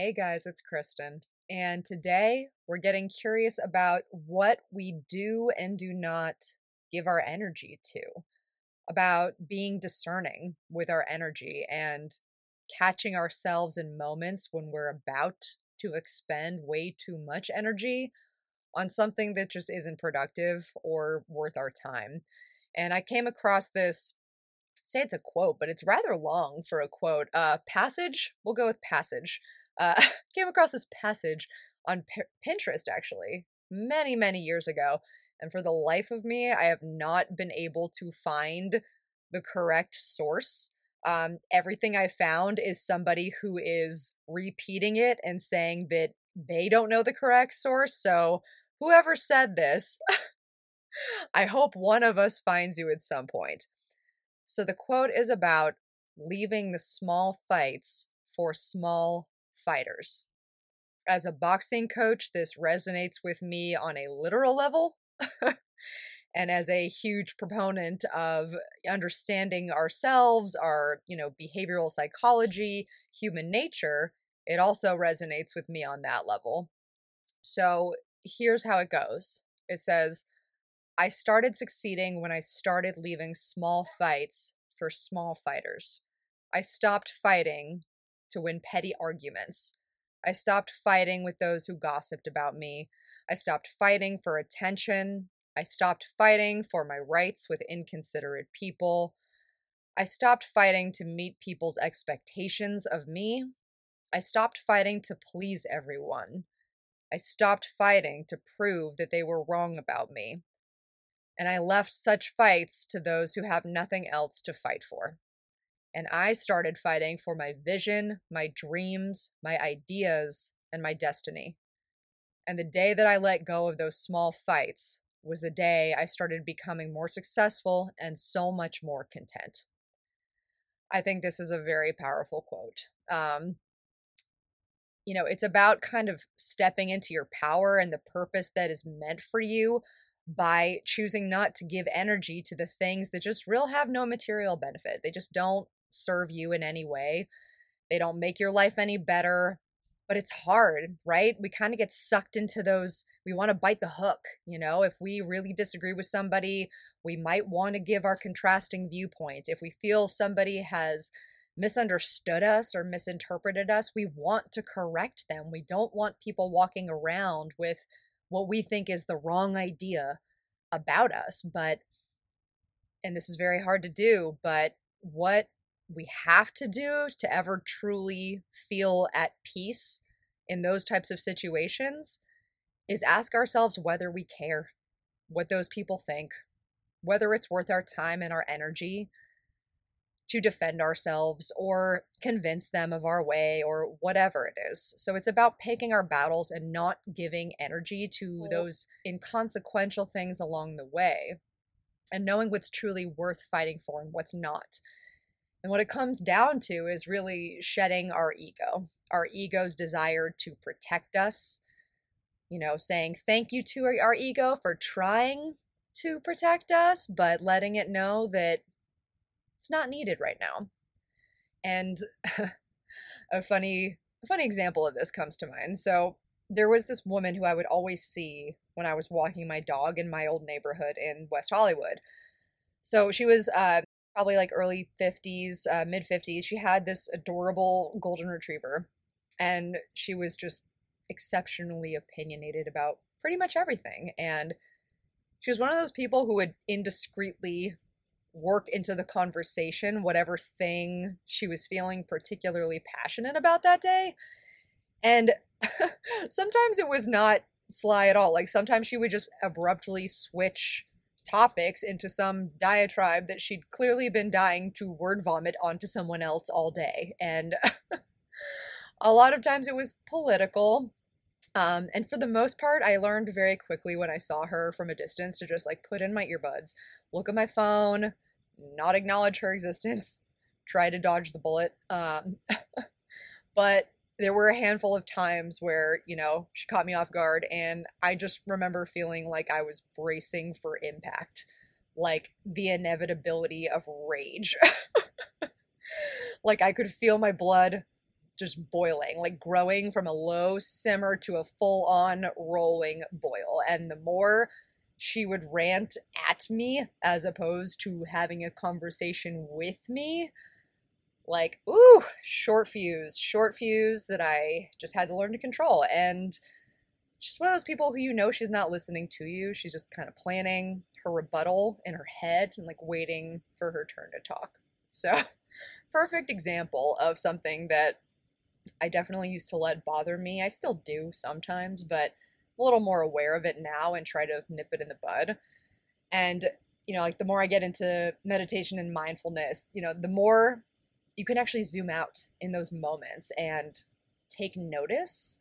Hey guys, it's Kristen. And today we're getting curious about what we do and do not give our energy to, about being discerning with our energy and catching ourselves in moments when we're about to expend way too much energy on something that just isn't productive or worth our time. And I came across this say it's a quote, but it's rather long for a quote. Uh, passage, we'll go with passage. Uh, came across this passage on P- Pinterest actually many, many years ago. And for the life of me, I have not been able to find the correct source. Um, everything I found is somebody who is repeating it and saying that they don't know the correct source. So, whoever said this, I hope one of us finds you at some point. So the quote is about leaving the small fights for small fighters. As a boxing coach, this resonates with me on a literal level. and as a huge proponent of understanding ourselves, our, you know, behavioral psychology, human nature, it also resonates with me on that level. So, here's how it goes. It says, I started succeeding when I started leaving small fights for small fighters. I stopped fighting to win petty arguments. I stopped fighting with those who gossiped about me. I stopped fighting for attention. I stopped fighting for my rights with inconsiderate people. I stopped fighting to meet people's expectations of me. I stopped fighting to please everyone. I stopped fighting to prove that they were wrong about me and I left such fights to those who have nothing else to fight for. And I started fighting for my vision, my dreams, my ideas, and my destiny. And the day that I let go of those small fights was the day I started becoming more successful and so much more content. I think this is a very powerful quote. Um, you know, it's about kind of stepping into your power and the purpose that is meant for you by choosing not to give energy to the things that just real have no material benefit. They just don't serve you in any way. They don't make your life any better. But it's hard, right? We kind of get sucked into those. We want to bite the hook, you know? If we really disagree with somebody, we might want to give our contrasting viewpoint. If we feel somebody has misunderstood us or misinterpreted us, we want to correct them. We don't want people walking around with what we think is the wrong idea about us. But, and this is very hard to do, but what we have to do to ever truly feel at peace in those types of situations is ask ourselves whether we care what those people think, whether it's worth our time and our energy to defend ourselves or convince them of our way or whatever it is. So it's about picking our battles and not giving energy to those inconsequential things along the way and knowing what's truly worth fighting for and what's not. And what it comes down to is really shedding our ego, our ego's desire to protect us. You know, saying thank you to our ego for trying to protect us, but letting it know that it's not needed right now. And a funny a funny example of this comes to mind. So there was this woman who I would always see when I was walking my dog in my old neighborhood in West Hollywood. So she was uh, probably like early 50s, uh, mid 50s. She had this adorable golden retriever, and she was just exceptionally opinionated about pretty much everything. And she was one of those people who would indiscreetly work into the conversation whatever thing she was feeling particularly passionate about that day. And sometimes it was not sly at all. Like sometimes she would just abruptly switch topics into some diatribe that she'd clearly been dying to word vomit onto someone else all day. And a lot of times it was political. Um, and for the most part, I learned very quickly when I saw her from a distance to just like put in my earbuds, look at my phone, not acknowledge her existence, try to dodge the bullet. Um, but there were a handful of times where, you know, she caught me off guard, and I just remember feeling like I was bracing for impact, like the inevitability of rage. like I could feel my blood just boiling, like growing from a low simmer to a full on rolling boil. And the more she would rant at me as opposed to having a conversation with me, like, ooh, short fuse, short fuse that I just had to learn to control. And she's one of those people who you know she's not listening to you. She's just kind of planning her rebuttal in her head and like waiting for her turn to talk. So, perfect example of something that I definitely used to let bother me. I still do sometimes, but a little more aware of it now and try to nip it in the bud. And, you know, like the more I get into meditation and mindfulness, you know, the more you can actually zoom out in those moments and take notice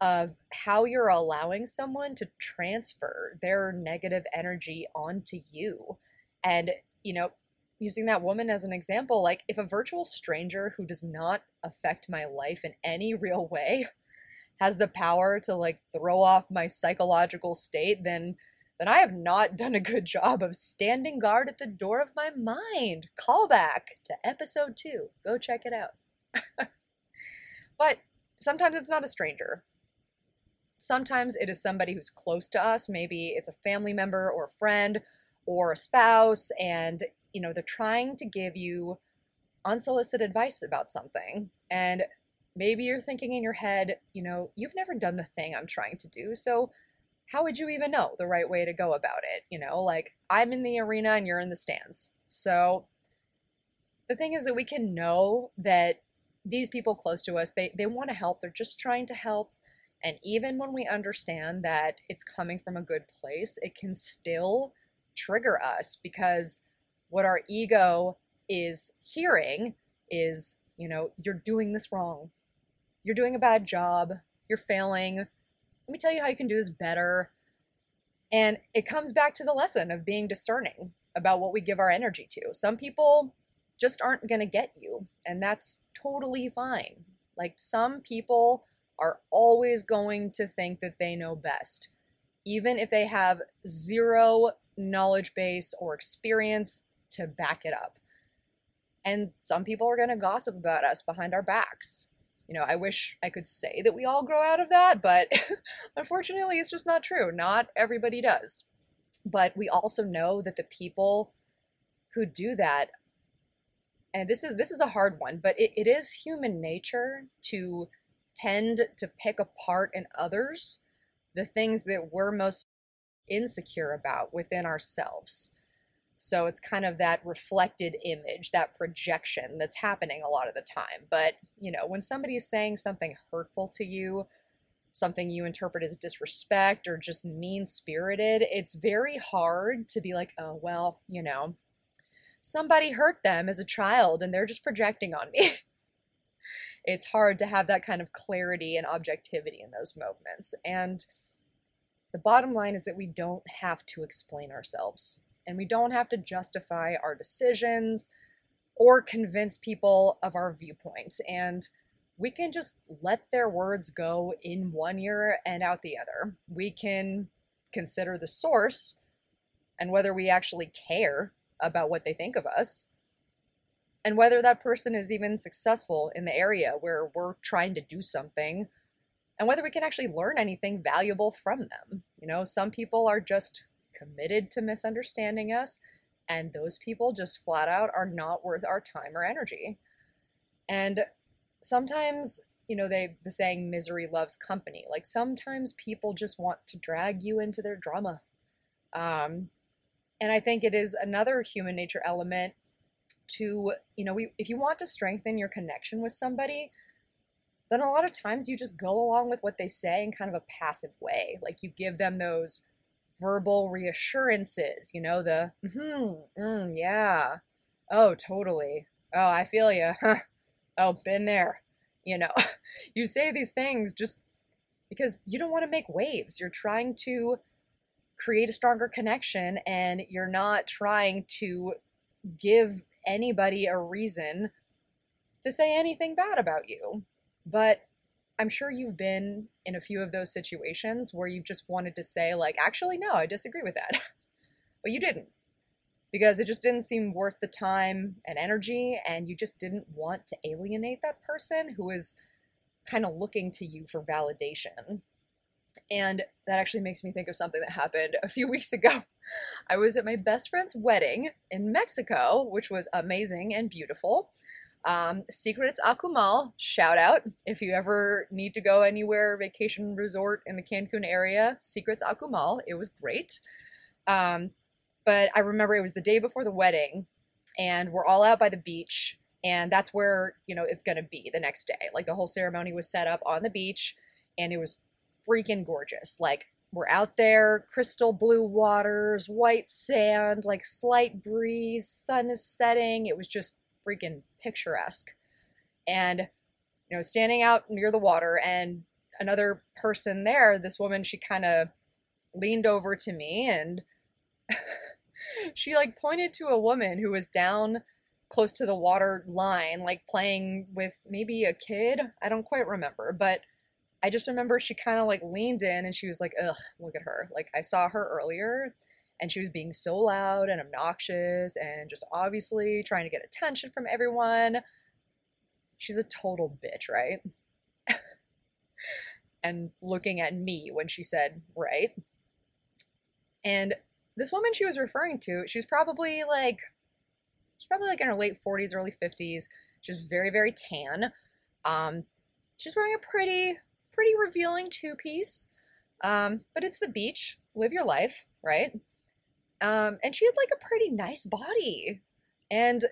of how you're allowing someone to transfer their negative energy onto you. And, you know, using that woman as an example, like if a virtual stranger who does not affect my life in any real way has the power to like throw off my psychological state, then then I have not done a good job of standing guard at the door of my mind. Call back to episode 2. Go check it out. but sometimes it's not a stranger. Sometimes it is somebody who's close to us. Maybe it's a family member or a friend or a spouse, and you know, they're trying to give you unsolicited advice about something. And maybe you're thinking in your head, you know, you've never done the thing I'm trying to do. So how would you even know the right way to go about it? You know, like I'm in the arena and you're in the stands. So the thing is that we can know that these people close to us, they, they want to help. They're just trying to help. And even when we understand that it's coming from a good place, it can still trigger us because what our ego is hearing is, you know, you're doing this wrong. You're doing a bad job. You're failing. Let me tell you how you can do this better. And it comes back to the lesson of being discerning about what we give our energy to. Some people just aren't going to get you, and that's totally fine. Like some people are always going to think that they know best, even if they have zero knowledge base or experience to back it up. And some people are going to gossip about us behind our backs. You know, I wish I could say that we all grow out of that, but unfortunately, it's just not true. Not everybody does. But we also know that the people who do that, and this is this is a hard one, but it, it is human nature to tend to pick apart in others the things that we're most insecure about within ourselves. So it's kind of that reflected image, that projection that's happening a lot of the time. But, you know, when somebody is saying something hurtful to you, something you interpret as disrespect or just mean spirited, it's very hard to be like, oh, well, you know, somebody hurt them as a child and they're just projecting on me. it's hard to have that kind of clarity and objectivity in those moments. And the bottom line is that we don't have to explain ourselves and we don't have to justify our decisions or convince people of our viewpoints. And we can just let their words go in one ear and out the other. We can consider the source and whether we actually care about what they think of us and whether that person is even successful in the area where we're trying to do something and whether we can actually learn anything valuable from them. You know, some people are just committed to misunderstanding us, and those people just flat out are not worth our time or energy. And sometimes, you know, they the saying misery loves company. Like sometimes people just want to drag you into their drama. Um, and I think it is another human nature element to, you know, we, if you want to strengthen your connection with somebody, then a lot of times you just go along with what they say in kind of a passive way. Like you give them those verbal reassurances, you know, the, mm-hmm, mm, yeah, oh, totally, oh, I feel you, oh, been there, you know. you say these things just because you don't want to make waves. You're trying to create a stronger connection and you're not trying to give anybody a reason to say anything bad about you. But I'm sure you've been in a few of those situations where you just wanted to say, like, actually, no, I disagree with that. but you didn't because it just didn't seem worth the time and energy, and you just didn't want to alienate that person who is kind of looking to you for validation. And that actually makes me think of something that happened a few weeks ago. I was at my best friend's wedding in Mexico, which was amazing and beautiful. Um, Secrets Akumal, shout out if you ever need to go anywhere, vacation resort in the Cancun area, Secrets Akumal. It was great. Um, but I remember it was the day before the wedding, and we're all out by the beach, and that's where you know it's gonna be the next day. Like the whole ceremony was set up on the beach, and it was freaking gorgeous. Like we're out there, crystal blue waters, white sand, like slight breeze, sun is setting. It was just freaking picturesque. And, you know, standing out near the water and another person there, this woman, she kind of leaned over to me and she like pointed to a woman who was down close to the water line, like playing with maybe a kid. I don't quite remember, but I just remember she kind of like leaned in and she was like, ugh, look at her. Like I saw her earlier and she was being so loud and obnoxious and just obviously trying to get attention from everyone. She's a total bitch, right? and looking at me when she said, right? And this woman she was referring to, she's probably like, she's probably like in her late 40s, early 50s. She's very, very tan. Um, she's wearing a pretty, pretty revealing two piece. Um, but it's the beach. Live your life, right? Um, and she had like a pretty nice body. And,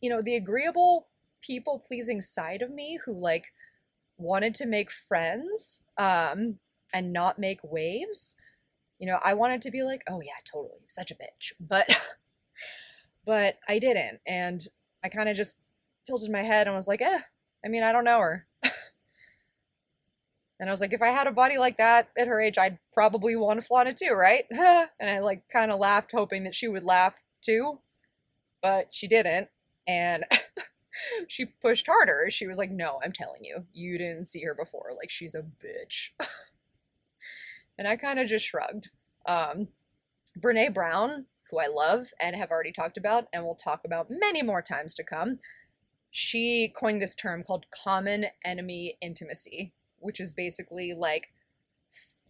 you know, the agreeable people pleasing side of me who like wanted to make friends um, and not make waves, you know, I wanted to be like, oh yeah, totally, such a bitch. But, but I didn't. And I kind of just tilted my head and was like, eh, I mean, I don't know her. And I was like, if I had a body like that at her age, I'd probably want to flaunt it too, right? and I like kind of laughed, hoping that she would laugh too, but she didn't. And she pushed harder. She was like, no, I'm telling you, you didn't see her before. Like, she's a bitch. and I kind of just shrugged. Um, Brene Brown, who I love and have already talked about and will talk about many more times to come, she coined this term called common enemy intimacy which is basically like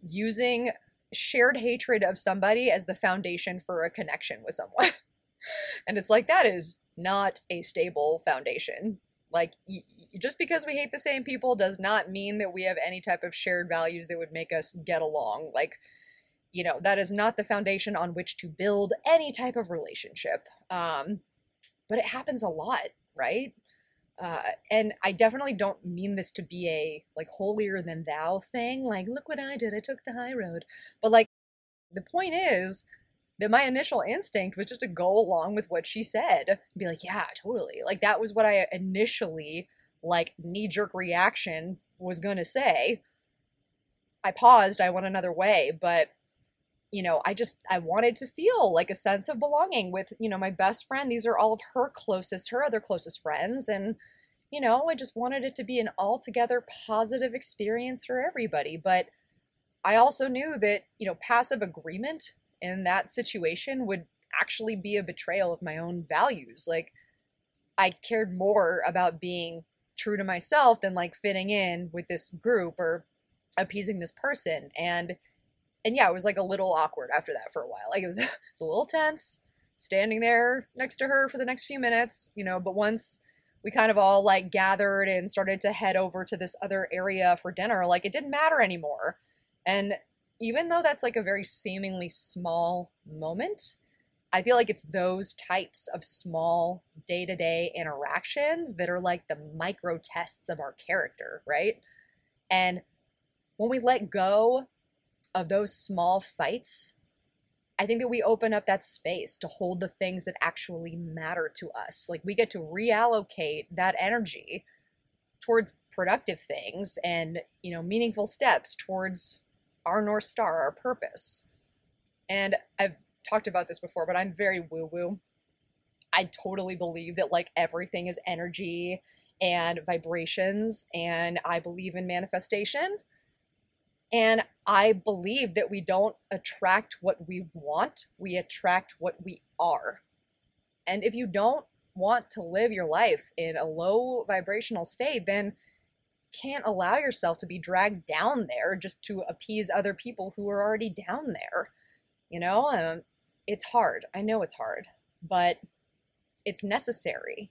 using shared hatred of somebody as the foundation for a connection with someone. and it's like that is not a stable foundation. Like y- just because we hate the same people does not mean that we have any type of shared values that would make us get along. Like you know, that is not the foundation on which to build any type of relationship. Um but it happens a lot, right? Uh, and I definitely don't mean this to be a like holier than thou thing. Like, look what I did. I took the high road. But like, the point is that my initial instinct was just to go along with what she said. Be like, yeah, totally. Like that was what I initially like knee jerk reaction was gonna say. I paused. I went another way, but you know, I just I wanted to feel like a sense of belonging with, you know, my best friend. These are all of her closest, her other closest friends and you know, I just wanted it to be an altogether positive experience for everybody, but I also knew that, you know, passive agreement in that situation would actually be a betrayal of my own values. Like I cared more about being true to myself than like fitting in with this group or appeasing this person and and yeah, it was like a little awkward after that for a while. Like it was, it was a little tense standing there next to her for the next few minutes, you know, but once we kind of all like gathered and started to head over to this other area for dinner, like it didn't matter anymore. And even though that's like a very seemingly small moment, I feel like it's those types of small day to day interactions that are like the micro tests of our character, right? And when we let go of those small fights, I think that we open up that space to hold the things that actually matter to us. Like we get to reallocate that energy towards productive things and, you know, meaningful steps towards our North Star, our purpose. And I've talked about this before, but I'm very woo woo. I totally believe that like everything is energy and vibrations, and I believe in manifestation. And I believe that we don't attract what we want, we attract what we are. And if you don't want to live your life in a low vibrational state, then can't allow yourself to be dragged down there just to appease other people who are already down there. You know, um, it's hard. I know it's hard, but it's necessary.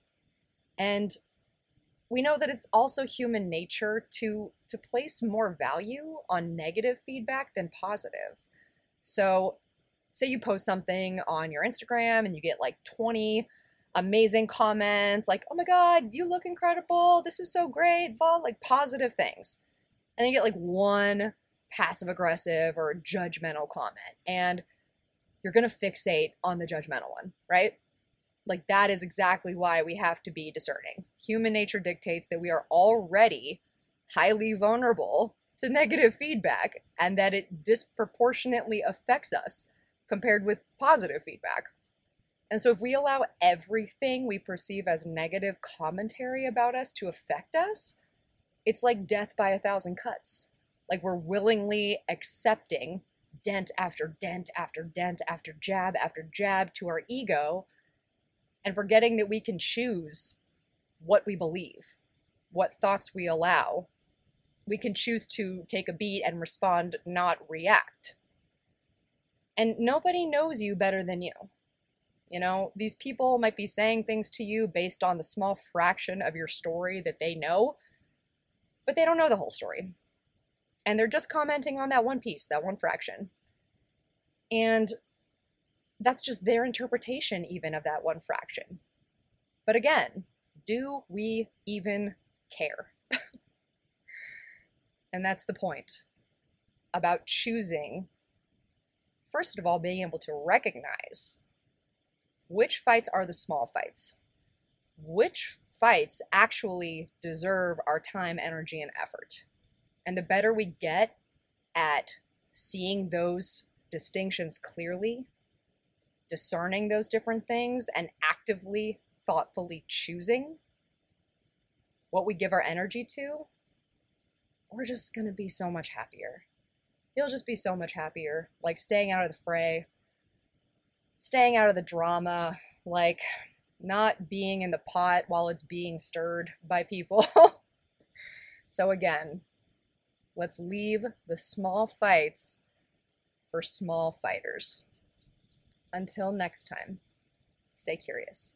And we know that it's also human nature to to place more value on negative feedback than positive. So, say you post something on your Instagram and you get like 20 amazing comments like, "Oh my god, you look incredible. This is so great." Blah, like positive things. And then you get like one passive aggressive or judgmental comment and you're going to fixate on the judgmental one, right? Like that is exactly why we have to be discerning. Human nature dictates that we are already highly vulnerable to negative feedback and that it disproportionately affects us compared with positive feedback. And so if we allow everything we perceive as negative commentary about us to affect us, it's like death by a thousand cuts. Like we're willingly accepting dent after dent after dent after jab after jab to our ego and forgetting that we can choose what we believe, what thoughts we allow. We can choose to take a beat and respond, not react. And nobody knows you better than you. You know, these people might be saying things to you based on the small fraction of your story that they know, but they don't know the whole story. And they're just commenting on that one piece, that one fraction. And that's just their interpretation, even of that one fraction. But again, do we even care? And that's the point about choosing, first of all, being able to recognize which fights are the small fights, which fights actually deserve our time, energy, and effort. And the better we get at seeing those distinctions clearly, discerning those different things and actively, thoughtfully choosing what we give our energy to, we're just going to be so much happier. You'll just be so much happier. Like staying out of the fray, staying out of the drama, like not being in the pot while it's being stirred by people. so, again, let's leave the small fights for small fighters. Until next time, stay curious.